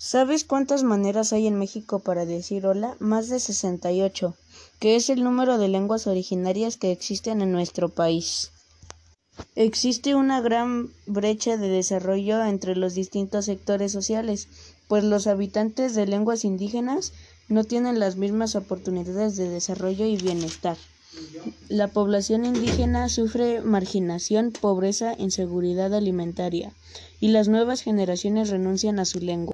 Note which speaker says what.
Speaker 1: ¿Sabes cuántas maneras hay en México para decir hola? Más de 68, que es el número de lenguas originarias que existen en nuestro país. Existe una gran brecha de desarrollo entre los distintos sectores sociales, pues los habitantes de lenguas indígenas no tienen las mismas oportunidades de desarrollo y bienestar. La población indígena sufre marginación, pobreza, inseguridad alimentaria, y las nuevas generaciones renuncian a su lengua.